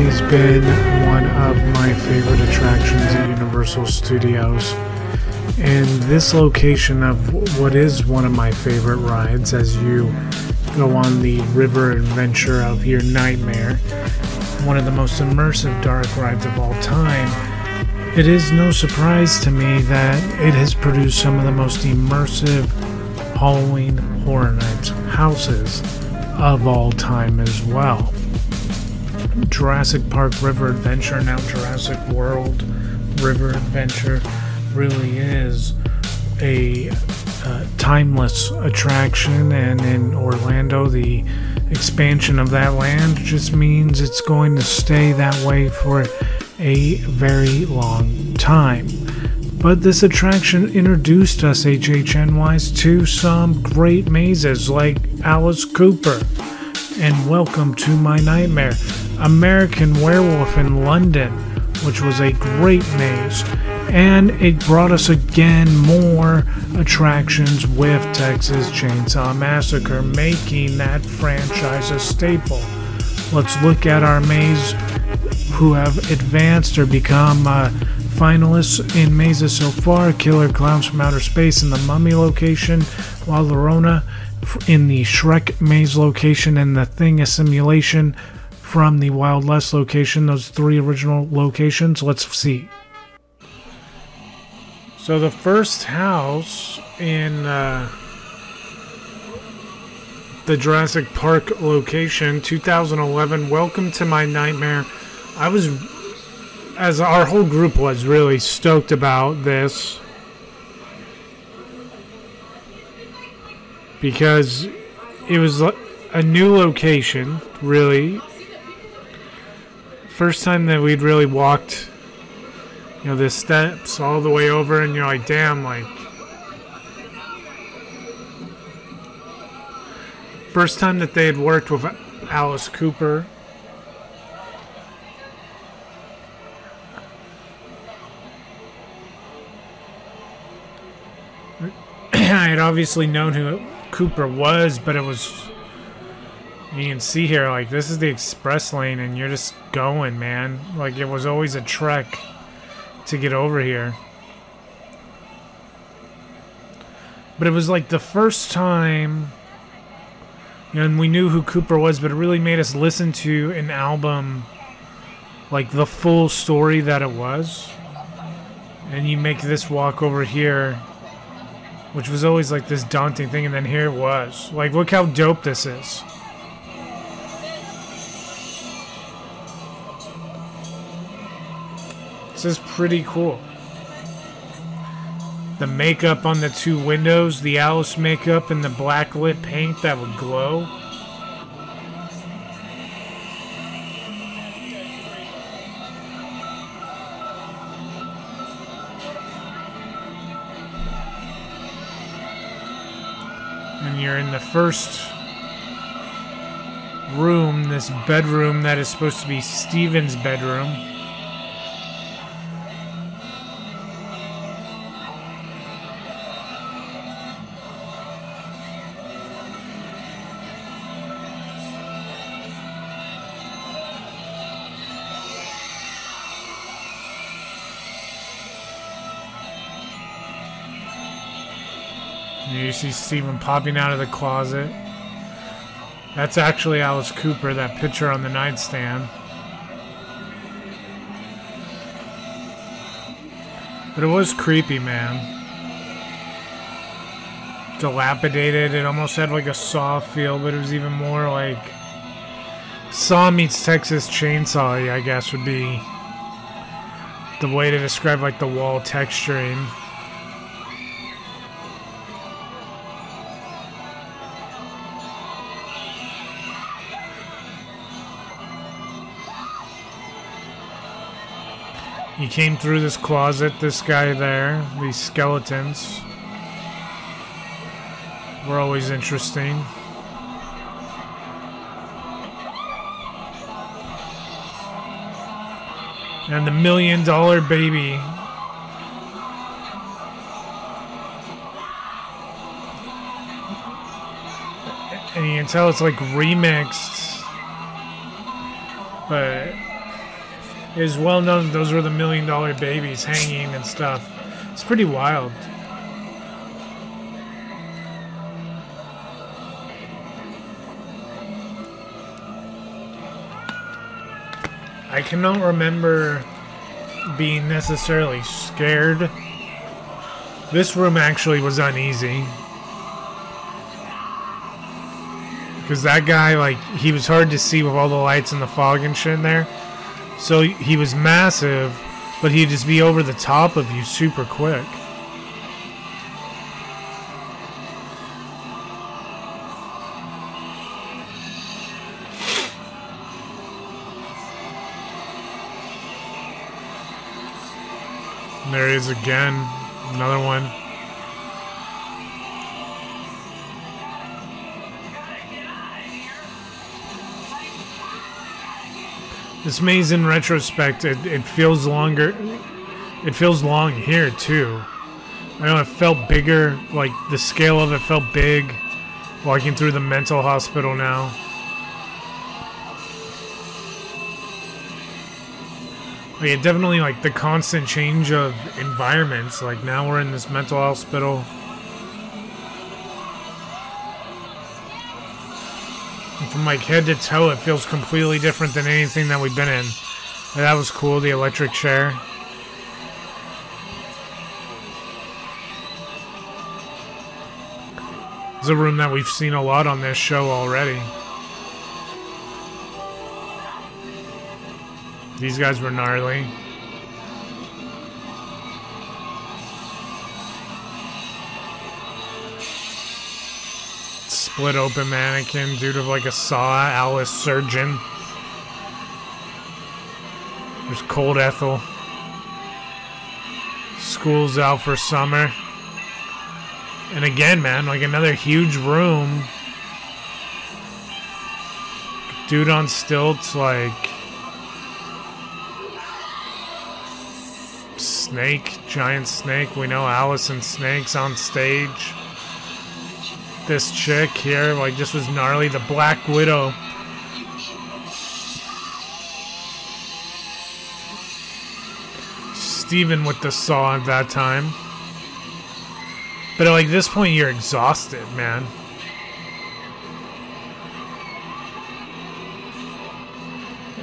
Always been one of my favorite attractions at Universal Studios. And this location of what is one of my favorite rides as you go on the river adventure of your nightmare, one of the most immersive dark rides of all time, it is no surprise to me that it has produced some of the most immersive Halloween Horror Nights houses of all time as well. Jurassic Park River Adventure, now Jurassic World River Adventure, really is a uh, timeless attraction, and in Orlando, the expansion of that land just means it's going to stay that way for a very long time. But this attraction introduced us HHNYs to some great mazes like Alice Cooper and Welcome to My Nightmare, American Werewolf in London, which was a great maze, and it brought us again more attractions with Texas Chainsaw Massacre, making that franchise a staple. Let's look at our maze who have advanced or become uh, finalists in mazes so far Killer Clowns from Outer Space in the Mummy location, La Llorona in the Shrek maze location, and the Thing a simulation from the Wild West location. Those three original locations. Let's see. So the first house in uh, the Jurassic Park location, 2011. Welcome to my nightmare. I was, as our whole group was, really stoked about this because it was a new location, really. First time that we'd really walked you know, the steps all the way over, and you're like, damn, like. First time that they had worked with Alice Cooper. I had obviously known who Cooper was, but it was. You can see here, like, this is the express lane, and you're just going, man. Like, it was always a trek to get over here. But it was like the first time, and we knew who Cooper was, but it really made us listen to an album, like the full story that it was. And you make this walk over here, which was always like this daunting thing, and then here it was. Like, look how dope this is. This is pretty cool. The makeup on the two windows, the Alice makeup and the black lit paint that would glow. And you're in the first room, this bedroom that is supposed to be Steven's bedroom. See Steven popping out of the closet. That's actually Alice Cooper, that picture on the nightstand. But it was creepy, man. Dilapidated. It almost had like a Saw feel, but it was even more like Saw meets Texas Chainsaw, I guess, would be the way to describe like the wall texturing. He came through this closet, this guy there, these skeletons were always interesting. And the million dollar baby. And you can tell it's like remixed but is well known those were the million dollar babies hanging and stuff. It's pretty wild. I cannot remember being necessarily scared. This room actually was uneasy. Because that guy, like, he was hard to see with all the lights and the fog and shit in there. So he was massive, but he'd just be over the top of you super quick. There he is again. Another one. This maze in retrospect, it, it feels longer. It feels long here too. I know it felt bigger, like the scale of it felt big walking through the mental hospital now. Like it definitely like the constant change of environments. Like now we're in this mental hospital. From like head to toe, it feels completely different than anything that we've been in. That was cool. The electric chair. It's a room that we've seen a lot on this show already. These guys were gnarly. Split open mannequin, dude of like a saw, Alice surgeon. There's Cold Ethel. School's out for summer. And again, man, like another huge room. Dude on stilts, like snake, giant snake. We know Alice and Snake's on stage. This chick here, like, just was gnarly. The Black Widow. Steven with the saw at that time. But at like this point, you're exhausted, man.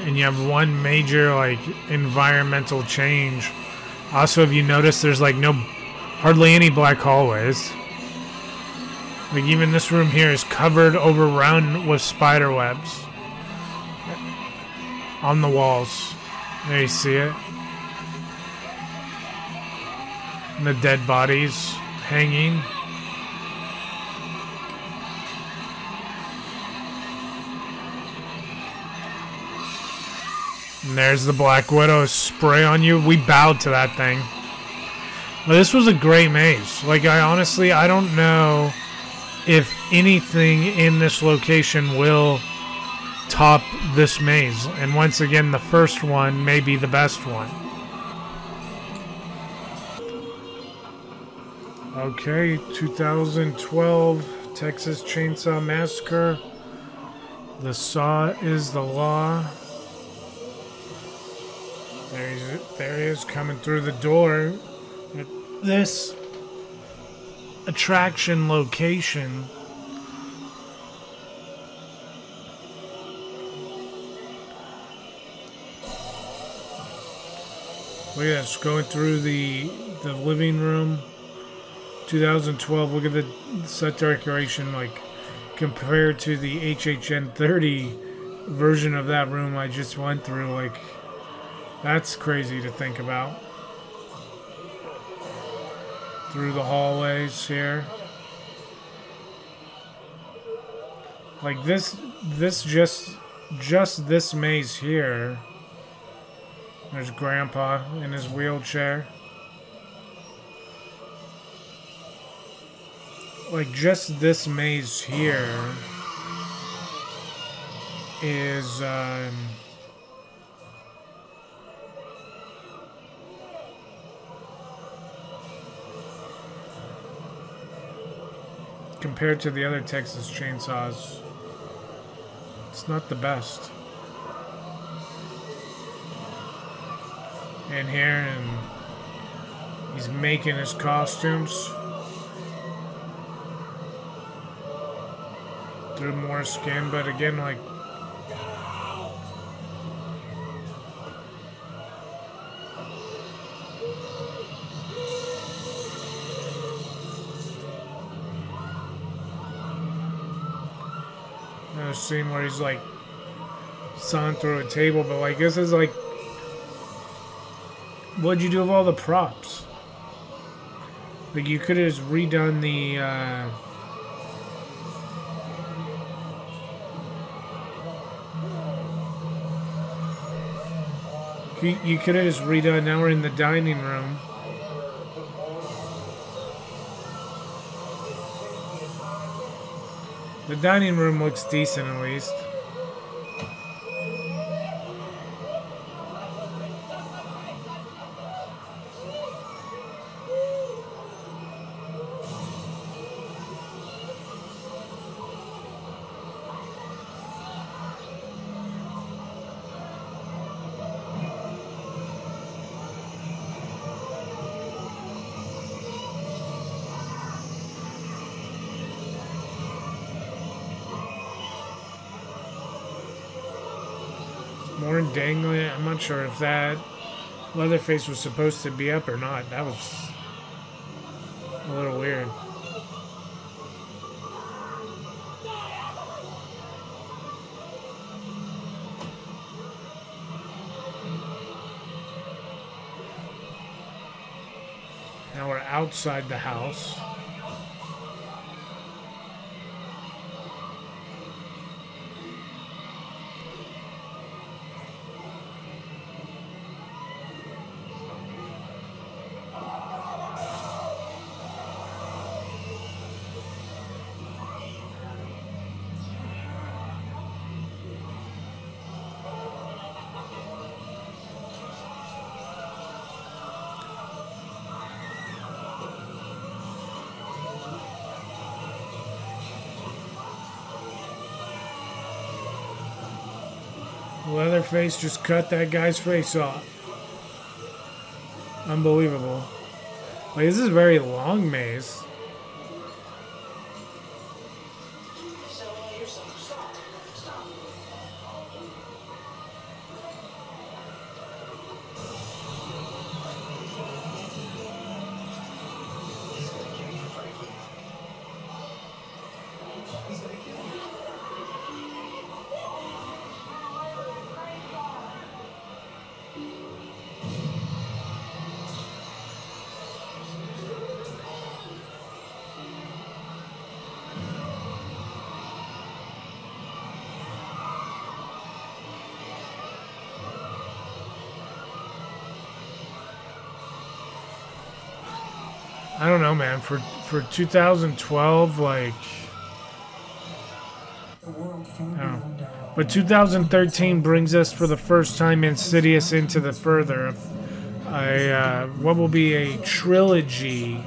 And you have one major like environmental change also, if you notice, there's like no, hardly any black hallways. Like even this room here is covered over round with spider webs on the walls. There you see it. And the dead bodies hanging. And there's the Black Widow spray on you. We bowed to that thing. But this was a great maze. Like, I honestly, I don't know if anything in this location will top this maze. And once again, the first one may be the best one. Okay, 2012 Texas Chainsaw Massacre. The saw is the law. There he, is, there he is coming through the door. This attraction location. Look at this, going through the the living room. 2012. Look at the set decoration, like compared to the HHN 30 version of that room I just went through. Like that's crazy to think about. Through the hallways here. Like this this just just this maze here. There's grandpa in his wheelchair. Like just this maze here is um compared to the other Texas chainsaws, it's not the best. In here, and he's making his costumes through more skin, but again, like scene where he's like sawing through a table, but like this is like, what'd you do with all the props? Like you could have just redone the. Uh, you could have just redone. Now we're in the dining room. The dining room looks decent at least. More dangling. I'm not sure if that Leatherface was supposed to be up or not. That was a little weird. Now we're outside the house. Leatherface just cut that guy's face off. Unbelievable. Like, this is a very long maze. I don't know, man. For for 2012, like, but 2013 brings us for the first time Insidious into the further of a uh, what will be a trilogy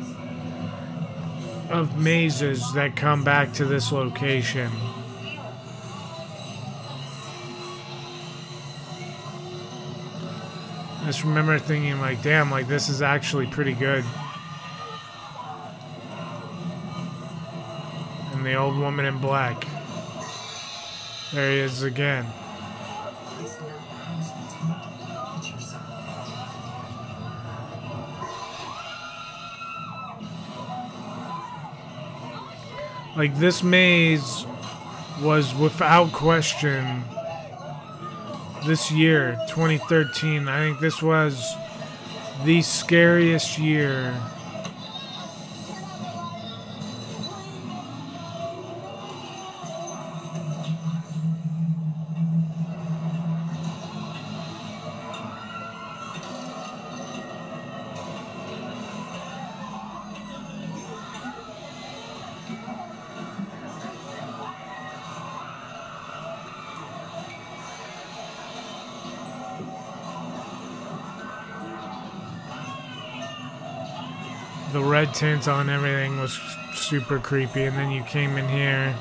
of mazes that come back to this location. I just remember thinking, like, damn, like this is actually pretty good. The old woman in black. There he is again. Like this maze was without question this year, 2013. I think this was the scariest year the red tint on everything was super creepy, and then you came in here.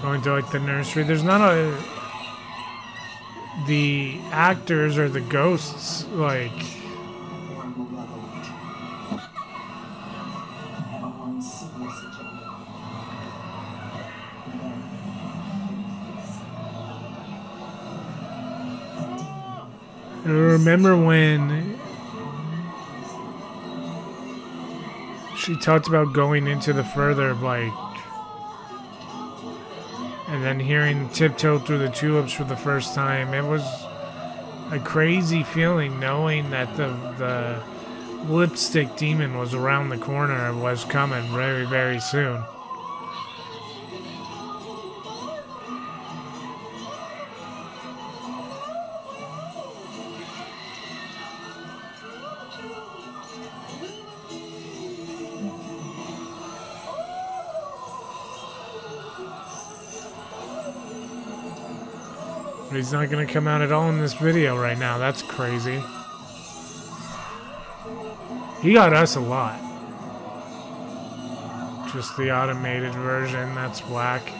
Going to like the nursery. There's not a. The actors or the ghosts, like remember when she talked about going into the further like and then hearing tiptoe through the tulips for the first time it was a crazy feeling knowing that the the lipstick demon was around the corner and was coming very very soon he's not to come out at all in this video right now. That's crazy. He got us a lot. Just the automated version, that's whack.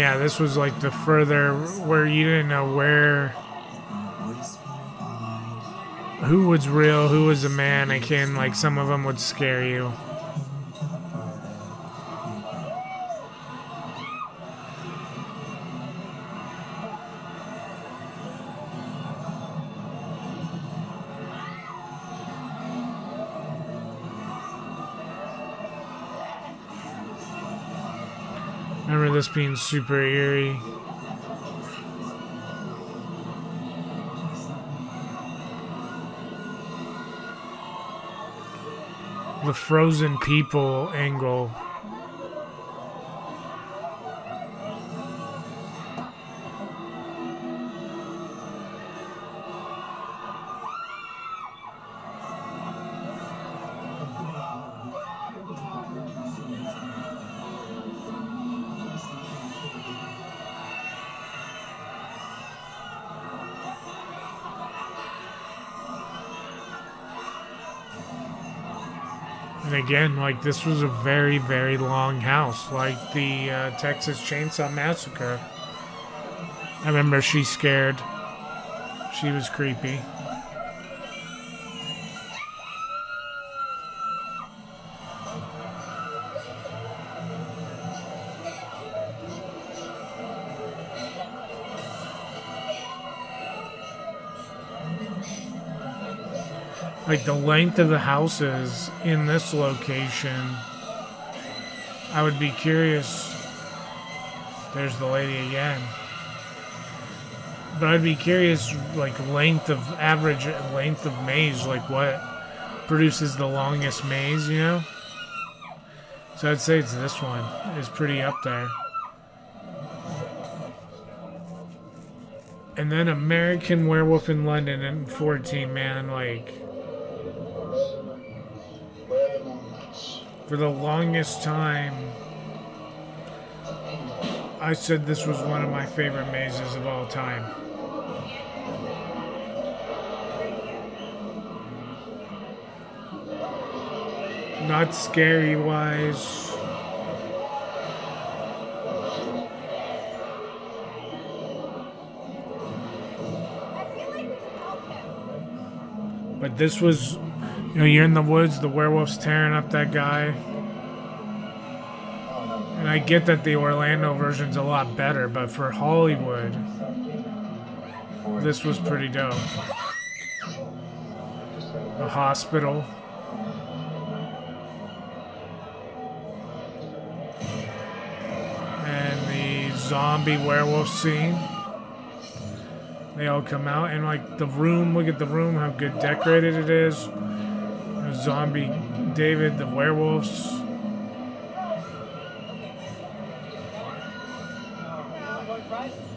Yeah, this was like the further where you didn't know where who was real, who was a man. mannequin, like some of them would scare you. Remember this being super eerie. The frozen people angle. Like this was a very, very long house, like the uh, Texas Chainsaw Massacre. I remember she scared. She was creepy. Like the length of the houses in this location. I would be curious. There's the lady again. But I'd be curious, like length of average length of maze, like what produces the longest maze, you know? So I'd say it's this one. It's pretty up there. And then American Werewolf in London in 14, man, like for the longest time, I said this was one of my favorite mazes of all time. Not scary wise. But this was, you know, you're in the woods, the werewolf's tearing up that guy. And I get that the Orlando version's a lot better, but for Hollywood, this was pretty dope. The hospital. And the zombie werewolf scene. They all come out and like the room, look at the room, how good decorated it is. Zombie David, the werewolves.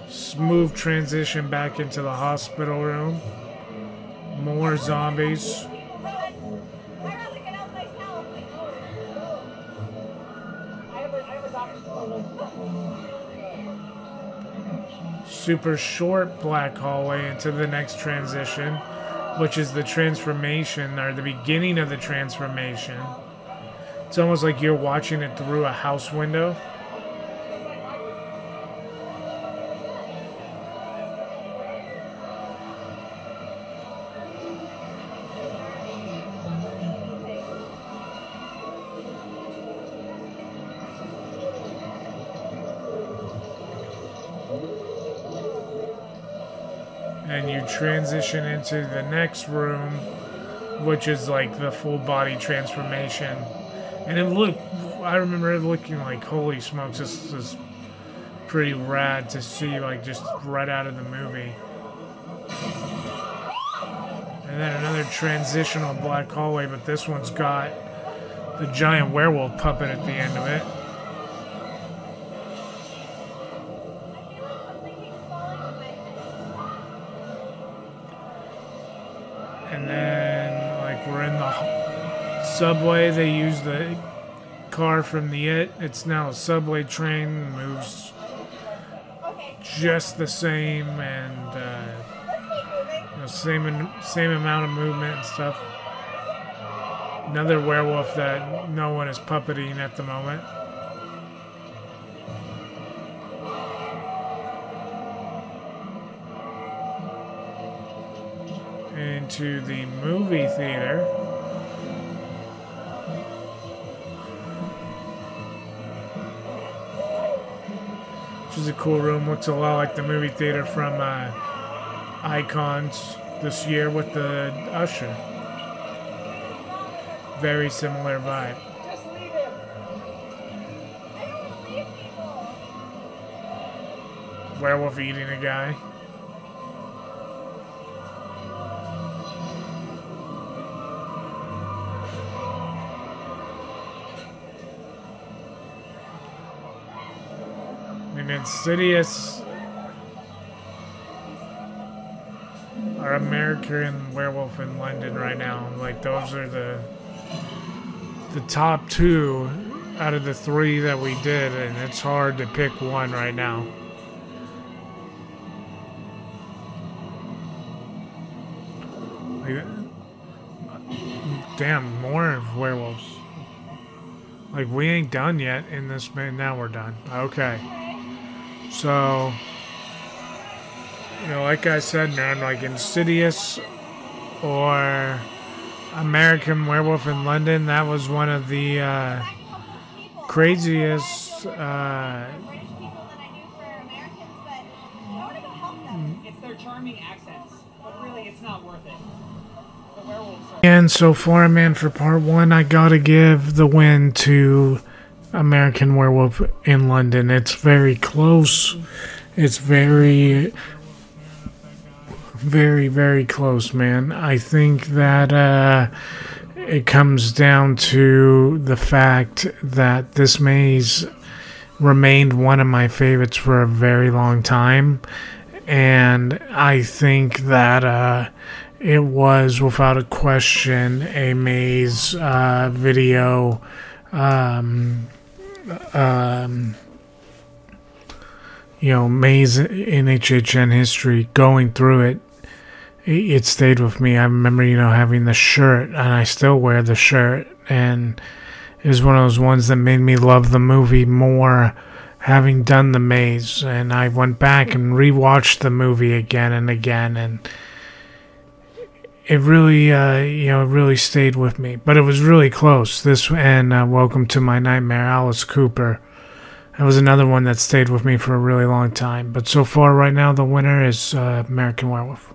Smooth transition back into the hospital room. More zombies. super short black hallway into the next transition, which is the transformation or the beginning of the transformation. It's almost like you're watching it through a house window. And you transition into the next room, which is like the full body transformation. And it looked, I remember it looking like, holy smokes, this is pretty rad to see, like, just right out of the movie. And then another transitional black hallway, but this one's got the giant werewolf puppet at the end of it. And then like we're in the subway. They use the car from the it. It's now a subway train moves just the same and uh, you same same amount of movement and stuff. Another werewolf that no one is puppeting at the moment into the movie theater. Which is a cool room. Looks a lot like the movie theater from uh, Icons this year with the Usher. Very similar vibe. Werewolf eating a guy. Insidious or American Werewolf in London right now. Like those are the the top two out of the three that we did, and it's hard to pick one right now. Damn, more werewolves. Like we ain't done yet in this man. Now we're done. Okay. So, you know, like I said, man, like Insidious or American Werewolf in London, that was one of the uh, craziest. Uh, and so far, man, for part one, I gotta give the win to American Werewolf in London. It's very close. It's very, very, very close, man. I think that uh, it comes down to the fact that this maze remained one of my favorites for a very long time. And I think that uh, it was, without a question, a maze uh, video. Um, um, you know, maze in HHN history, going through it, it stayed with me. I remember, you know, having the shirt, and I still wear the shirt, and it was one of those ones that made me love the movie more having done the maze. And I went back and rewatched the movie again and again, and it really, uh, you know, really stayed with me. But it was really close. This and uh, Welcome to My Nightmare, Alice Cooper. That was another one that stayed with me for a really long time. But so far, right now, the winner is uh, American Werewolf.